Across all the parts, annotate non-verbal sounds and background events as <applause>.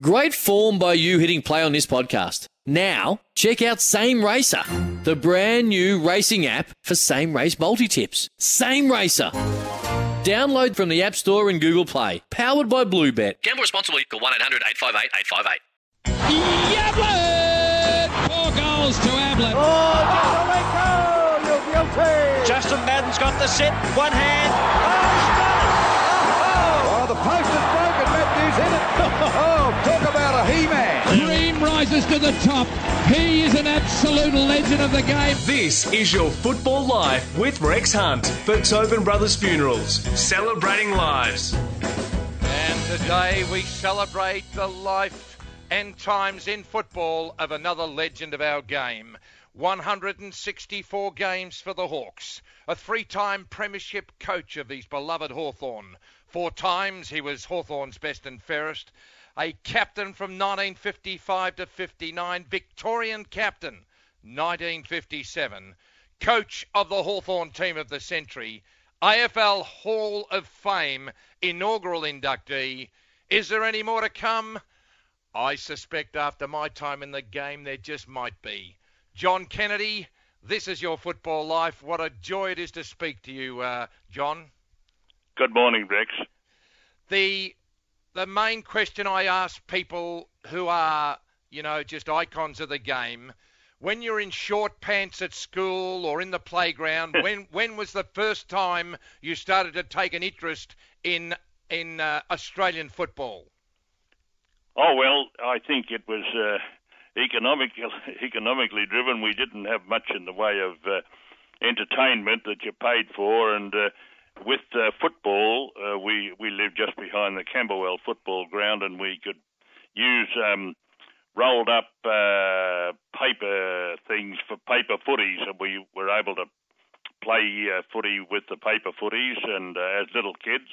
Great form by you hitting play on this podcast. Now, check out Same Racer, the brand new racing app for same race multi tips. Same Racer. Download from the App Store and Google Play. Powered by Bluebet. Gamble responsibly. Call 1 800 858 858. Yablett! Four goals to Ablett. Oh, just a remote! you're guilty. Justin Madden's got the set. One hand. Oh, oh, oh! the post is broken. Hit it. Oh, talk about a he-man. Dream rises to the top. He is an absolute legend of the game. This is your Football Life with Rex Hunt for Tobin Brothers Funerals, celebrating lives. And today we celebrate the life and times in football of another legend of our game. 164 games for the Hawks, a three time premiership coach of his beloved Hawthorn. Four times he was Hawthorn's best and fairest, a captain from 1955 to 59, Victorian captain 1957, coach of the Hawthorn team of the century, AFL Hall of Fame inaugural inductee. Is there any more to come? I suspect after my time in the game there just might be. John Kennedy, this is your football life. What a joy it is to speak to you, uh, John. Good morning, Rex. The the main question I ask people who are, you know, just icons of the game, when you're in short pants at school or in the playground, <laughs> when when was the first time you started to take an interest in in uh, Australian football? Oh well, I think it was uh, economic, <laughs> economically driven. We didn't have much in the way of uh, entertainment that you paid for, and uh, with uh, football, uh, we we lived just behind the Camberwell football ground, and we could use um, rolled up uh, paper things for paper footies, and we were able to play uh, footy with the paper footies, and uh, as little kids,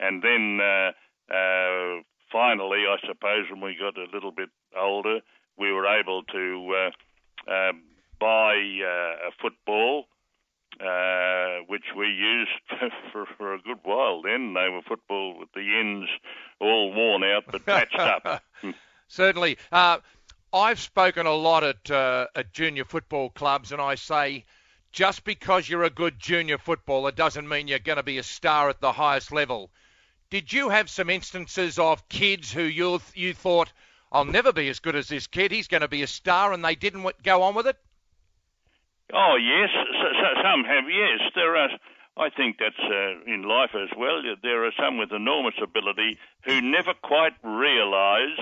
and then uh, uh, finally, I suppose, when we got a little bit older, we were able to uh, uh, buy uh, a football uh, which we used <laughs> for, for a good while then. They were football with the ends all worn out but patched up. <laughs> Certainly. Uh, I've spoken a lot at, uh, at junior football clubs, and I say just because you're a good junior footballer doesn't mean you're going to be a star at the highest level. Did you have some instances of kids who you, you thought, I'll never be as good as this kid, he's going to be a star, and they didn't go on with it? Oh yes, <laughs> some have. Yes, there are. I think that's uh, in life as well. There are some with enormous ability who never quite realise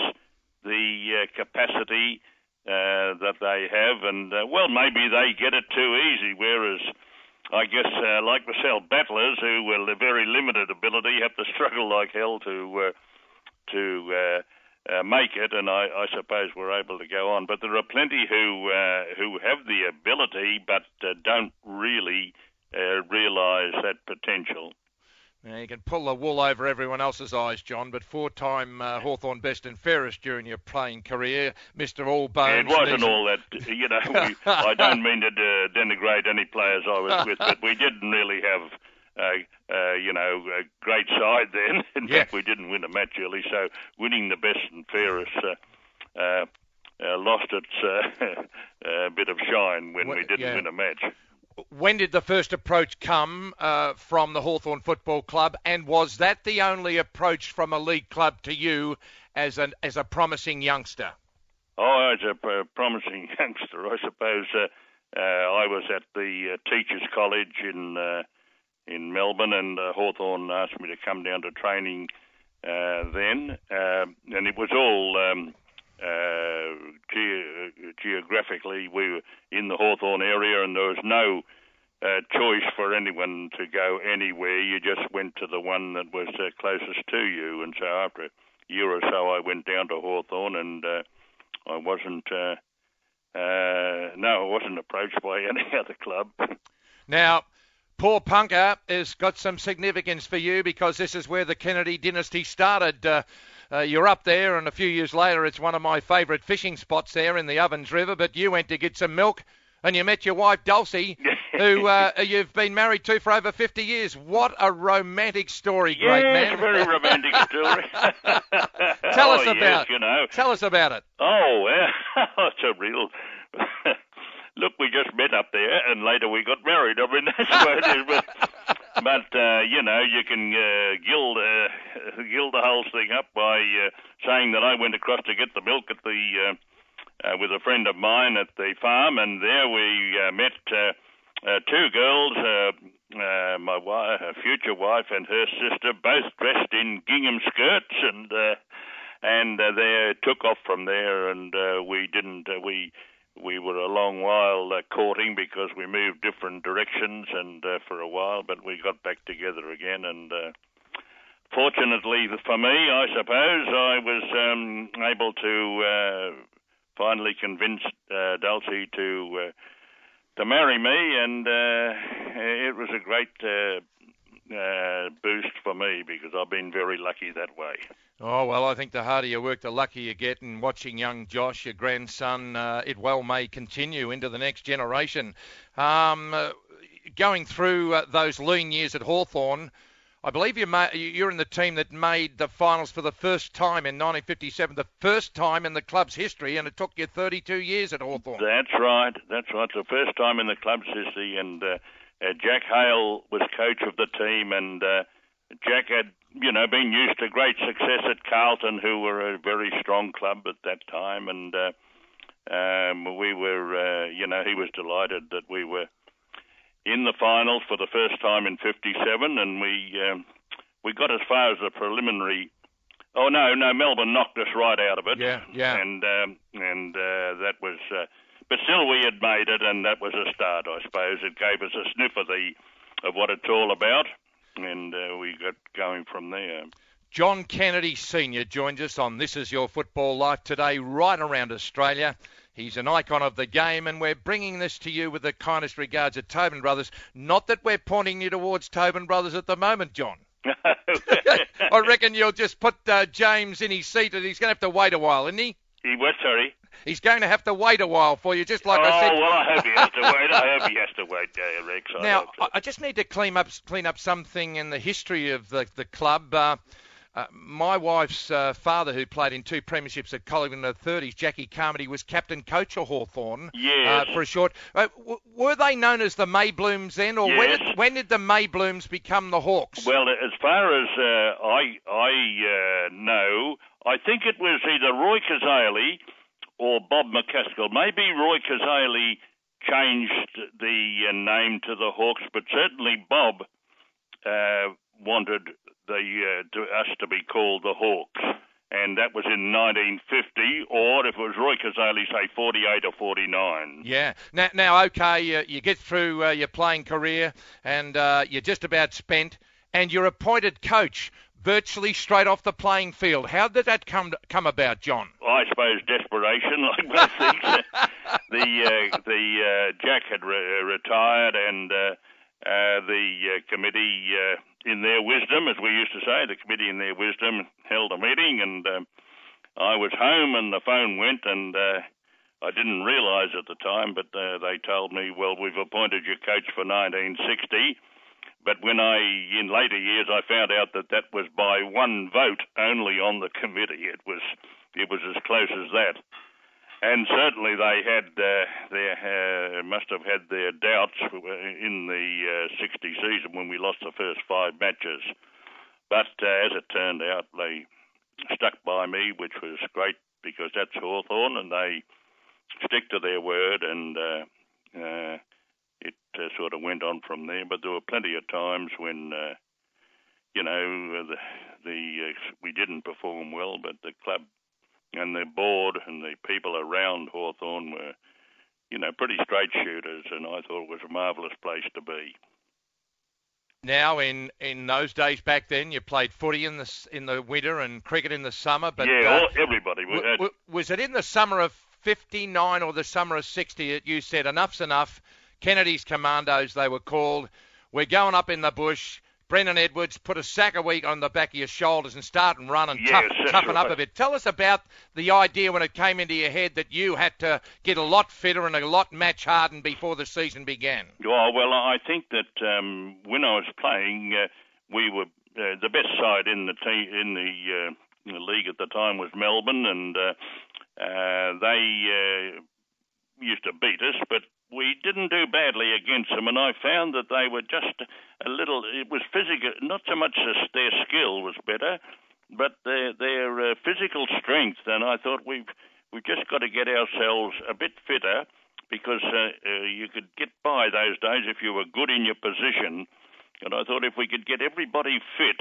the uh, capacity uh, that they have, and uh, well, maybe they get it too easy. Whereas, I guess, uh, like myself, battlers who with very limited ability have to <laughs> struggle like hell to uh, to uh, make it, and I, I, suppose we're able to go on. But there are plenty who uh, who have the ability, but uh, don't really uh, realise that potential. Now, you can pull the wool over everyone else's eyes, John, but four-time uh, Hawthorn best and fairest during your playing career, Mr. Allbones. It wasn't all that, you know. We, I don't mean to uh, denigrate any players I was with, but we didn't really have uh, uh, you know, a great side <laughs> then. In Yeah. fact, we didn't win a match early, so winning the best and fairest uh, uh, uh, lost its uh, <laughs> uh, bit of shine when Well, we didn't yeah. win a match. When did the first approach come uh, from the Hawthorn Football Club, and was that the only approach from a league club to you as an as a promising youngster? Oh, as a promising <laughs> youngster, I suppose uh, uh, I was at the uh, Teachers College in uh, in Melbourne, and uh, Hawthorn asked me to come down to training uh, then, um and it was all um, uh, ge- geographically we were in the Hawthorn area, and there was no uh, choice for anyone to go anywhere. You just went to the one that was uh, closest to you, and so after a year or so, I went down to Hawthorn, and uh, I wasn't. Uh, uh, no, I wasn't approached by <laughs> any other club. Now, Porepunkah has got some significance for you because this is where the Kennedy dynasty started. Uh, uh, you're up there, and a few years later, it's one of my favourite fishing spots there in the Ovens River. But you went to get some milk, and you met your wife Dulcie, who <laughs> uh, you've been married to for over 50 years. What a romantic story, great man! a very romantic <laughs> story. Tell oh, us yes, about. you know. Tell us about it. Oh, well, <laughs> it's a real. Look, we just met up there, and later we got married. I mean, <laughs> that's what it is. But, but uh, you know, you can uh, gild uh, gild the whole thing up by uh, saying that I went across to get the milk at the uh, uh, with a friend of mine at the farm, and there we uh, met uh, uh, two girls. Uh, uh, my wife, her future wife, and her sister, both dressed in gingham skirts, and uh, and uh, they took off from there, and uh, we didn't. Uh, we we were a long while uh, courting because we moved different directions, and uh, for a while, but we got back together again, and. Uh, Fortunately for me, I suppose I was um, able to uh, finally convince uh, Dulcie to uh, to marry me, and uh, it was a great uh, uh, boost for me because I've been very lucky that way. Oh, well, I think the harder you work, the luckier you get. And watching young Josh, your grandson, uh, it well may continue into the next generation. Um, uh, going through uh, those lean years at Hawthorn, I believe you ma- you're in the team that made the finals for the first time in 1957, the first time in the club's history, and it took you 32 years at Hawthorn. That's right. That's right. It's the first time in the club's history, and uh, Jack Hale was coach of the team, and uh, Jack had, you know, been used to great success at Carlton, who were a very strong club at that time, and uh, um, we were, uh, you know, he was delighted that we were in the finals for the first time in '57, and we um, we got as far as the preliminary. Oh no, no, Melbourne knocked us right out of it. Yeah, yeah. And um, and uh, that was, uh, but still we had made it, and that was a start, I suppose. It gave us a sniff of the of what it's all about, and uh, we got going from there. John Kennedy Sr. joins us on This Is Your Football Life today, right around Australia. He's an icon of the game, and we're bringing this to you with the kindest regards at Tobin Brothers. Not that we're pointing you towards Tobin Brothers at the moment, John. <laughs> <laughs> I reckon you'll just put uh, James in his seat, and he's going to have to wait a while, isn't he? He was sorry. He's going to have to wait a while for you, just like oh, I said. Oh well, I hope he has to wait. I hope he has to wait, uh, Rex. I Now. I I just need to clean up clean up something in the history of the the club. Uh, uh, my wife's uh, father, who played in two premierships at Collingwood in the 30s, Jackie Carmody, was captain coach of Hawthorn Yes. uh, for a short. Uh, w- were they known as the Mayblooms then, or when, did, when did the Mayblooms become the Hawks? Well, as far as uh, I I uh, know, I think it was either Roy Cazaly or Bob McCaskill. Maybe Roy Cazaly changed the uh, name to the Hawks, but certainly Bob uh, wanted the uh, to, us to be called the Hawks. And that was in 1950, or if it was Roy Cazaly, say 48 or 49. Yeah. Now, now okay, you, you get through uh, your playing career and uh, you're just about spent, and you're appointed coach virtually straight off the playing field. How did that come come about, John? I suppose desperation, <laughs> like most things. <laughs> the uh, the uh, Jack had re- retired, and uh, uh, the uh, committee, uh, in their wisdom, as we used to say, the committee in their wisdom held a meeting, and um, I was home, and the phone went, and uh, I didn't realise at the time, but uh, they told me, well, we've appointed you coach for 1960. But when I, in later years, I found out that that was by one vote only on the committee. It was, it was as close as that. And certainly they had uh, their uh, must have had their doubts in the uh, 60 season when we lost the first five matches. But uh, as it turned out, they stuck by me, which was great because that's Hawthorn, and they stick to their word, and uh, uh, it uh, sort of went on from there. But there were plenty of times when, uh, you know, the, the uh, we didn't perform well, but the club and the board and the people around Hawthorn were, you know, pretty straight shooters, and I thought it was a marvellous place to be. now in, in those days back then you played footy in the in the winter and cricket in the summer but yeah, uh, all, everybody. We w- had, w- was it in the summer of 59 or the summer of 60 that you said enough's enough Kennedy's commandos they were called we're going up in the bush Brendan Edwards put a sack a week on the back of your shoulders and start and run and Yes, tough, toughen up a bit. Tell us about the idea when it came into your head that you had to get a lot fitter and a lot match hardened before the season began. Oh, well, I think that um, when I was playing, uh, we were uh, the best side in the te- in the, uh, in the league at the time was Melbourne, and uh, uh, they uh, used to beat us, but we didn't do badly against them. And I found that they were just a little. It was physical, not so much as their skill was better, but their their uh, physical strength. And I thought we've we've just got to get ourselves a bit fitter because uh, uh, you could get by those days if you were good in your position. And I thought if we could get everybody fit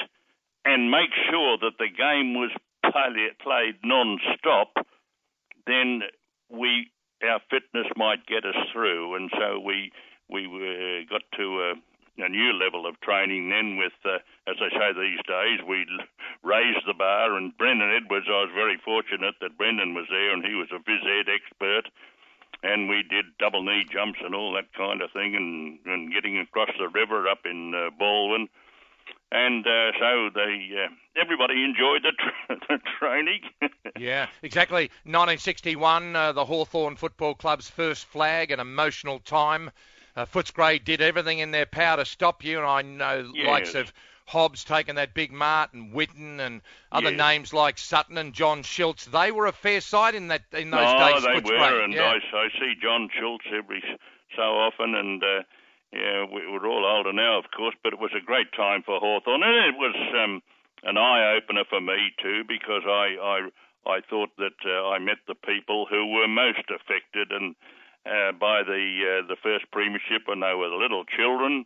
and make sure that the game was play, played non-stop, then we our fitness might get us through. And so we we uh, got to a, a new level of training then. With uh, as I say these days, we raised the bar. And Brendan Edwards, I was very fortunate that Brendan was there, and he was a phys ed expert and we did double knee jumps and all that kind of thing, and, and getting across the river up in uh, Baldwin. And uh, so they uh, everybody enjoyed the, tra- <laughs> the training. <laughs> Yeah, exactly. 1961, uh, the Hawthorn Football Club's first flag, an emotional time. Uh, Footscray did everything in their power to stop you, and I know Yes. likes of Hobbs taking that big mart and Whitten and other Yes. names like Sutton and John Schultz. They were a fair side in that in those no, days. Oh, they Footscray. were, and yeah. I, I see John Schultz every so often, and uh, yeah, we, we're all older now, of course, but it was a great time for Hawthorn, and it was um, an eye opener for me too, because I I I thought that uh, I met the people who were most affected and uh, by the uh, the first premiership when they were little children.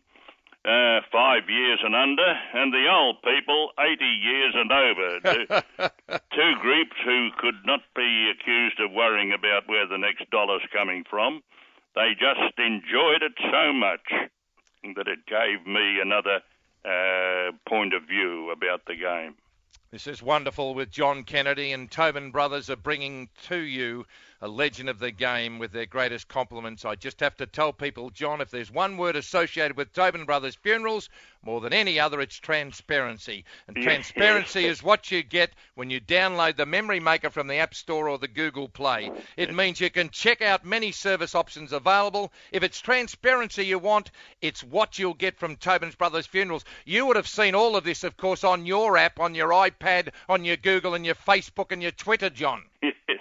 Uh, five years and under, and the old people, 80 years and over. <laughs> Two, two groups who could not be accused of worrying about where the next dollar's coming from. They just enjoyed it so much that it gave me another uh, point of view about the game. This is wonderful with John Kennedy and Tobin Brothers are bringing to you a legend of the game with their greatest compliments. I just have to tell people, John, if there's one word associated with Tobin Brothers funerals more than any other, it's transparency. And transparency is what you get when you download the Memory Maker from the App Store or the Google Play. It means you can check out many service options available. If it's transparency you want, it's what you'll get from Tobin's Brothers Funerals. You would have seen all of this, of course, on your app, on your iPad, on your Google, and your Facebook and your Twitter, John. <laughs> Yes.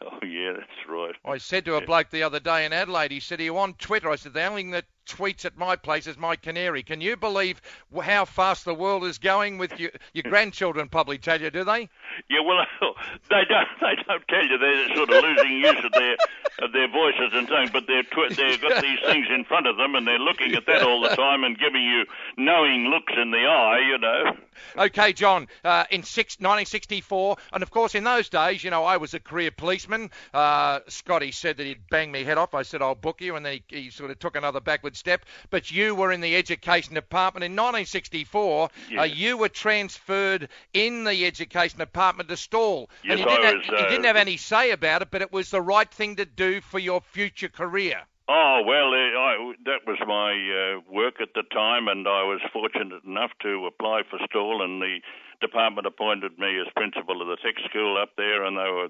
Oh, yeah, that's right. I said to a bloke the other day in Adelaide, he said, Are you on Twitter? I said, The only thing that tweets at my place is my canary. Can you believe how fast the world is going with your, your grandchildren, probably tell you, do they? Yeah, well, <laughs> they don't. <laughs> They don't tell you they're sort of losing use of their of their voices and things, but they're tw- they've got these <laughs> things in front of them, and they're looking at that all the time and giving you knowing looks in the eye. You know. Okay, John, uh, in six, 1964, and of course in those days, you know, I was a career policeman. Uh, Scotty said that he'd bang me head off. I said, I'll book you, and then he, he sort of took another backward step. But you were in the education department. In 1964, uh, you were transferred in the education department to Stawell. Yes, and you didn't, I have, you uh, didn't have any say about it, but it was the right thing to do for your future career. Oh well, uh, I, that was my uh, work at the time, and I was fortunate enough to apply for Stawell, and the department appointed me as principal of the tech school up there, and there were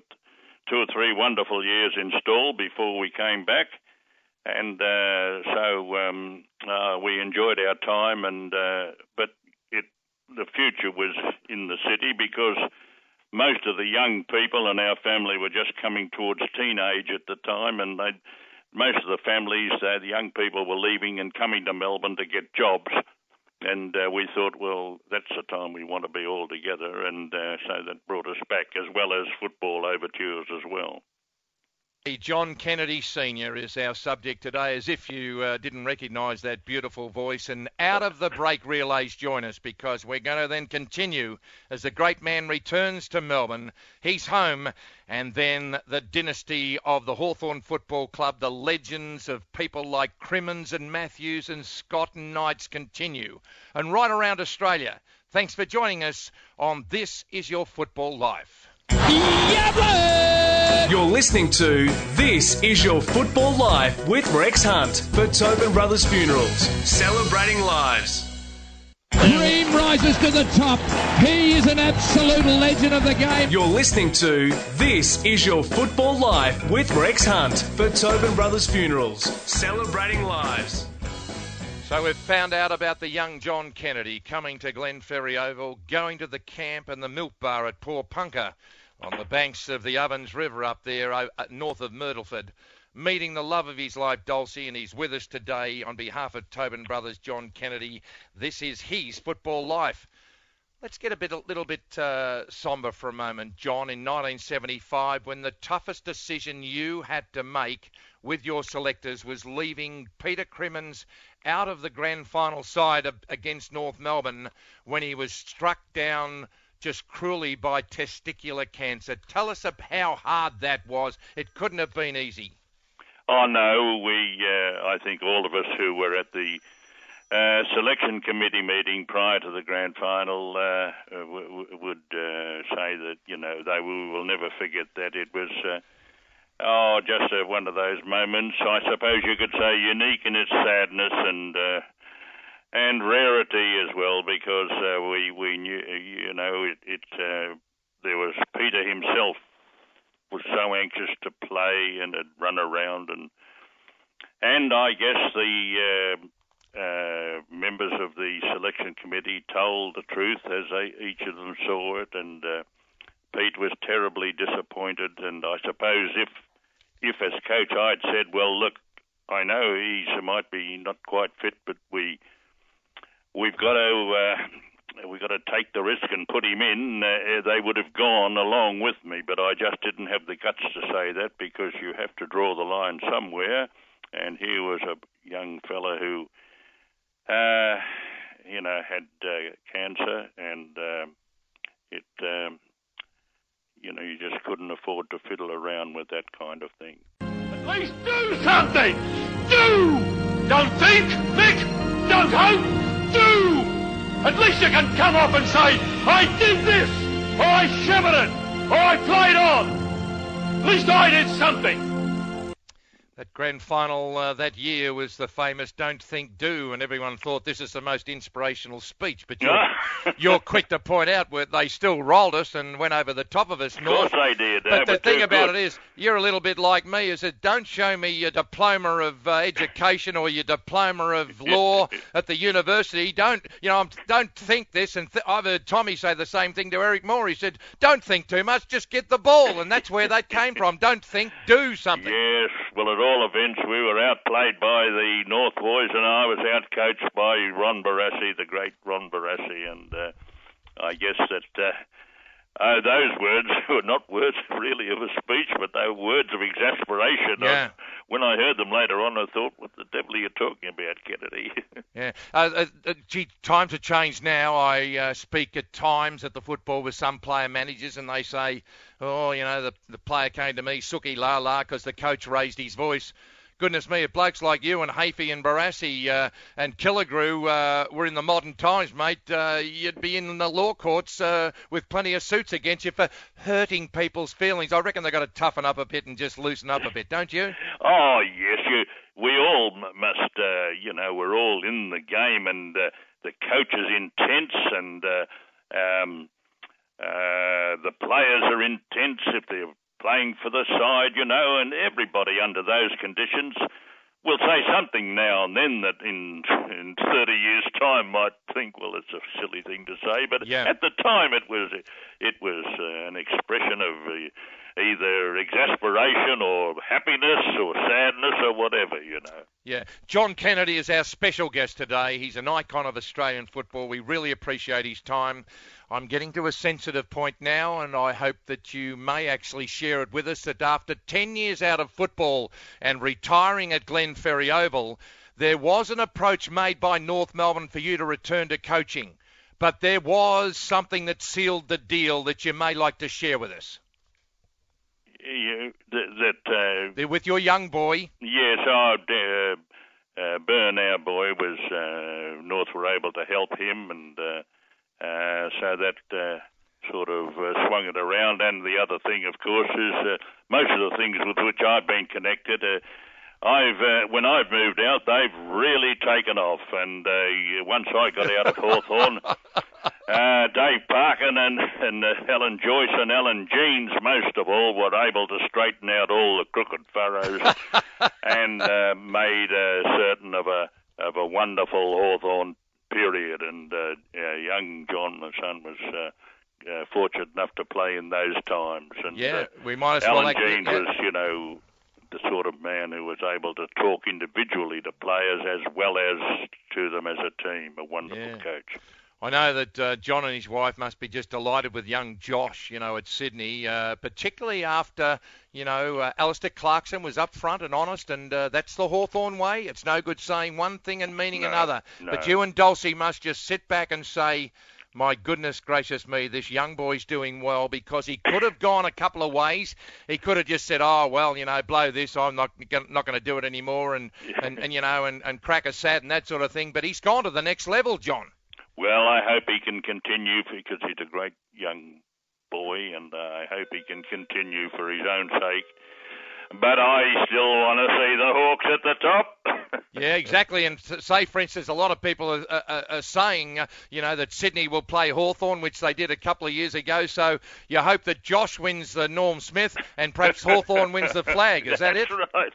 two or three wonderful years in Stawell before we came back, and uh, so um, uh, we enjoyed our time, and uh, but it the future was in the city because most of the young people in our family were just coming towards teenage at the time, and they most of the families, uh, the young people, were leaving and coming to Melbourne to get jobs. And uh, we thought, well, that's the time we want to be all together, and uh, so that brought us back, as well as football overtures as well. John Kennedy Sr. is our subject today, as if you uh, didn't recognise that beautiful voice. And out of the break relays, join us because we're going to then continue as the great man returns to Melbourne. He's home, and then the dynasty of the Hawthorn Football Club, the legends of people like Crimmins and Matthews and Scott and Knights continue. And right around Australia. Thanks for joining us on This Is Your Football Life. You're listening to This Is Your Football Life with Rex Hunt for Tobin Brothers Funerals, celebrating lives. Dream rises to the top. He is an absolute legend of the game. You're listening to This Is Your Football Life with Rex Hunt for Tobin Brothers Funerals, celebrating lives. So we've found out about the young John Kennedy coming to Glenferrie Oval, going to the camp and the milk bar at Porepunkah on the banks of the Ovens River up there uh, north of Myrtleford, meeting the love of his life, Dulcie, and he's with us today on behalf of Tobin Brothers, John Kennedy. This is his football life. Let's get a bit, a little bit uh, somber for a moment, John. In 1975, when the toughest decision you had to make with your selectors was leaving Peter Crimmins out of the grand final side against North Melbourne when he was struck down just cruelly by testicular cancer. Tell us how hard that was. It couldn't have been easy. Oh no, we. Uh, I think all of us who were at the uh, selection committee meeting prior to the grand final uh, w- w- would uh, say that you know they will, will never forget that it was. Uh, oh, just one of those moments. I suppose you could say unique in its sadness and uh, and rarity as well, because uh, we we knew you know it, it uh, there was Peter himself was so anxious to play and had run around and and I guess the uh, uh, members of the selection committee told the truth as they, each of them saw it, and uh, Pete was terribly disappointed. And I suppose if if as coach I'd said, well, look, I know he might be not quite fit, but we we've got to uh, we've got to take the risk and put him in. Uh, they would have gone along with me, but I just didn't have the guts to say that because you have to draw the line somewhere. And here was a young fella who, uh, you know, had uh, cancer, and uh, it, um, you know, you just couldn't afford to fiddle around with that kind of thing. At least do something. Do. Don't think. Think. Don't hope! At least you can come up and say, I did this, or I shivered it, or I played on. At least I did something. That grand final uh, that year was the famous "Don't Think, Do," and everyone thought this is the most inspirational speech. But you're, <laughs> you're quick to point out where they still rolled us and went over the top of us. Of course they did. But the thing about good. it is, you're a little bit like me. Is that don't show me your diploma of uh, education or your diploma of <laughs> law at the university. Don't you know? Don't think this. And th- I've heard Tommy say the same thing to Eric Moore. He said, "Don't think too much. Just get the ball." And that's where that came from. Don't think, do something. Yes. Well, at all events, we were outplayed by the North boys, and I was outcoached by Ron Barassi, the great Ron Barassi, and uh, I guess that. Uh, uh, those words <laughs> were not words really of a speech, but they were words of exasperation. Yeah. I, when I heard them later on, I thought, what the devil are you talking about, Kennedy? <laughs> yeah. Uh, uh, uh, gee, times have changed now. I uh, speak at times at the football with some player managers, and they say, oh, you know, the, the player came to me, Suki La La, because the coach raised his voice goodness me, if blokes like you and Hafey and Barassi uh, and Killigrew uh, were in the modern times, mate, uh, you'd be in the law courts uh, with plenty of suits against you for hurting people's feelings. I reckon they've got to toughen up a bit and just loosen up a bit, don't you? Oh, yes, you. We all must, uh, you know, we're all in the game, and uh, the coach is intense, and um, the players are intense if they're playing for the side, you know, and everybody under those conditions will say something now and then that in in 30 years' time might think, well, it's a silly thing to say, but yeah. at the time it was it was uh, an expression of uh, either exasperation or happiness or sadness or whatever, you know. Yeah, John Kennedy is our special guest today. He's an icon of Australian football. We really appreciate his time. I'm getting to a sensitive point now, and I hope that you may actually share it with us that after 10 years out of football and retiring at Glenferrie Oval, there was an approach made by North Melbourne for you to return to coaching. But there was something that sealed the deal that you may like to share with us. You, that, that uh, with your young boy. Yes, our uh, uh, Burn, our boy, was uh, North were able to help him, and uh, uh, so that uh, sort of uh, swung it around. And the other thing, of course, is uh, most of the things with which I've been connected. Uh, I've uh, when I've moved out, they've really taken off. And uh, once I got out of Hawthorn, <laughs> uh, Dave Parkin and, and uh, Alan Joyce and Alan Jeans, most of all, were able to straighten out all the crooked furrows <laughs> and uh, made uh, certain of a of a wonderful Hawthorn period. And uh, young John, my son, was. Uh, uh, fortunate enough to play in those times. And yeah, we might as Alan well. Jeans was, you know, the sort of man who was able to talk individually to players as well as to them as a team. A wonderful yeah. coach. I know that uh, John and his wife must be just delighted with young Josh, you know, at Sydney, uh, particularly after, you know, uh, Alastair Clarkson was upfront and honest, and uh, that's the Hawthorn way. It's no good saying one thing and meaning no, another. No. But you and Dulcie must just sit back and say, my goodness gracious me, this young boy's doing well because he could have gone a couple of ways. He could have just said, "Oh well, you know, blow this. I'm not not going to do it anymore," and, and <laughs> and you know, and and crack a sad and that sort of thing. But he's gone to the next level, John. Well, I hope he can continue because he's a great young boy, and uh, I hope he can continue for his own sake but I still want to see the Hawks at the top. <laughs> yeah, exactly. And say, for instance, a lot of people are, are, are saying, uh, you know, that Sydney will play Hawthorn, which they did a couple of years ago. So you hope that Josh wins the Norm Smith and perhaps <laughs> Hawthorn wins the flag. Is that That's it? right.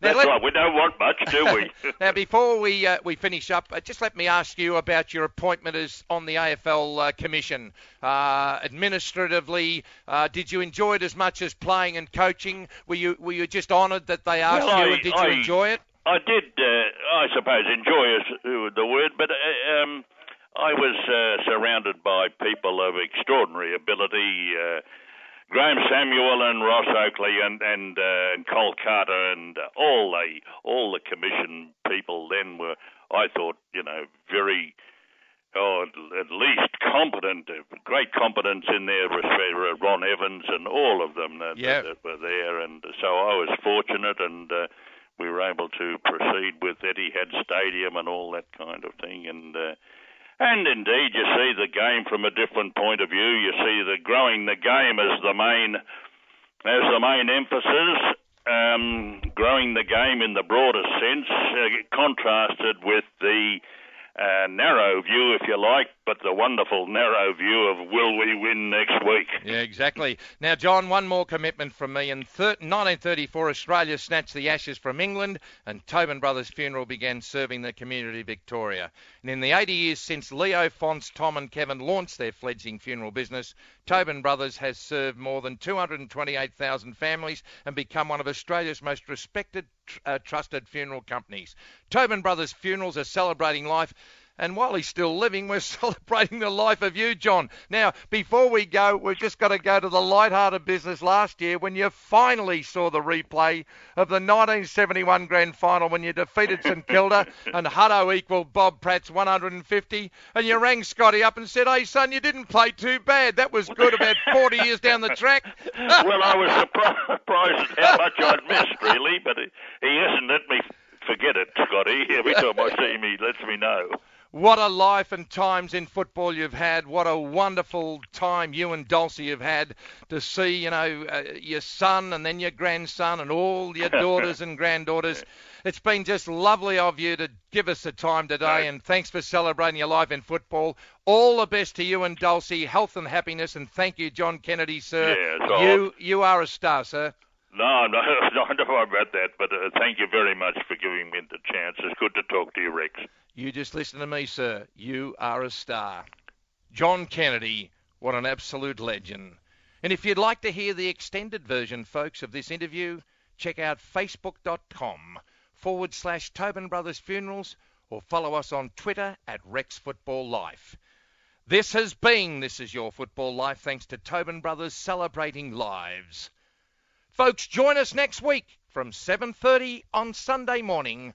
That's let, right. We don't want much, do we? <laughs> now, before we uh, we finish up, uh, just let me ask you about your appointment as on the AFL uh, Commission. Uh, administratively, uh, did you enjoy it as much as playing and coaching? Were you were you just honoured that they asked well, you, I, and did I, you enjoy it? I did. I suppose enjoy is the word, but. Um, I was surrounded by people of extraordinary ability. Graham Samuel and Ross Oakley and and, uh, and Cole Carter and uh, all the all the commission people then were, I thought, you know, very, oh, at least competent, uh, great competence in there. Uh, Ron Evans and all of them that, yep. that, that were there, and so I was fortunate and. Uh, we were able to proceed with Etihad Stadium and all that kind of thing, and uh, and indeed, you see the game from a different point of view. You see the growing the game as the main as the main emphasis. Um, growing the game in the broader sense, uh, contrasted with the uh, narrow view, if you like, but the wonderful narrow view of will we win next week? Yeah, exactly. Now, John, one more commitment from me. In thir- 1934, Australia snatched the Ashes from England, and Tobin Brothers Funeral began serving the community of Victoria. And in the 80 years since Leo, Fons, Tom, and Kevin launched their fledgling funeral business, Tobin Brothers has served more than 228,000 families and become one of Australia's most respected, uh, trusted funeral companies. Tobin Brothers Funerals are celebrating life and while he's still living, we're <laughs> celebrating the life of you, John. Now, before we go, we've just got to go to the light-hearted business last year when you finally saw the replay of the 1971 grand final when you defeated St <laughs> Kilda and Huddo equalled Bob Pratt's 150. And you rang Scotty up and said, hey, son, you didn't play too bad. That was good about 40 years down the track. <laughs> well, I was surprised at how much I'd missed, really, but he hasn't let me forget it, Scotty. Every time I see him, he lets me know. What a life and times in football you've had. What a wonderful time you and Dulcie have had to see, you know, uh, your son and then your grandson and all your <laughs> daughters and granddaughters. It's been just lovely of you to give us the time today, and thanks for celebrating your life in football. All the best to you and Dulcie, health and happiness, and thank you, John Kennedy, sir. Yeah, you you are a star, sir. No, no, <laughs> no, don't worry about that. But uh, thank you very much for giving me the chance. It's good to talk to you, Rex. You just listen to me, sir. You are a star. John Kennedy, what an absolute legend. And if you'd like to hear the extended version, folks, of this interview, check out facebook.com forward slash Tobin Brothers Funerals or follow us on Twitter at Rex Football Life. This has been This Is Your Football Life, thanks to Tobin Brothers celebrating lives. Folks, join us next week from 7.30 on Sunday morning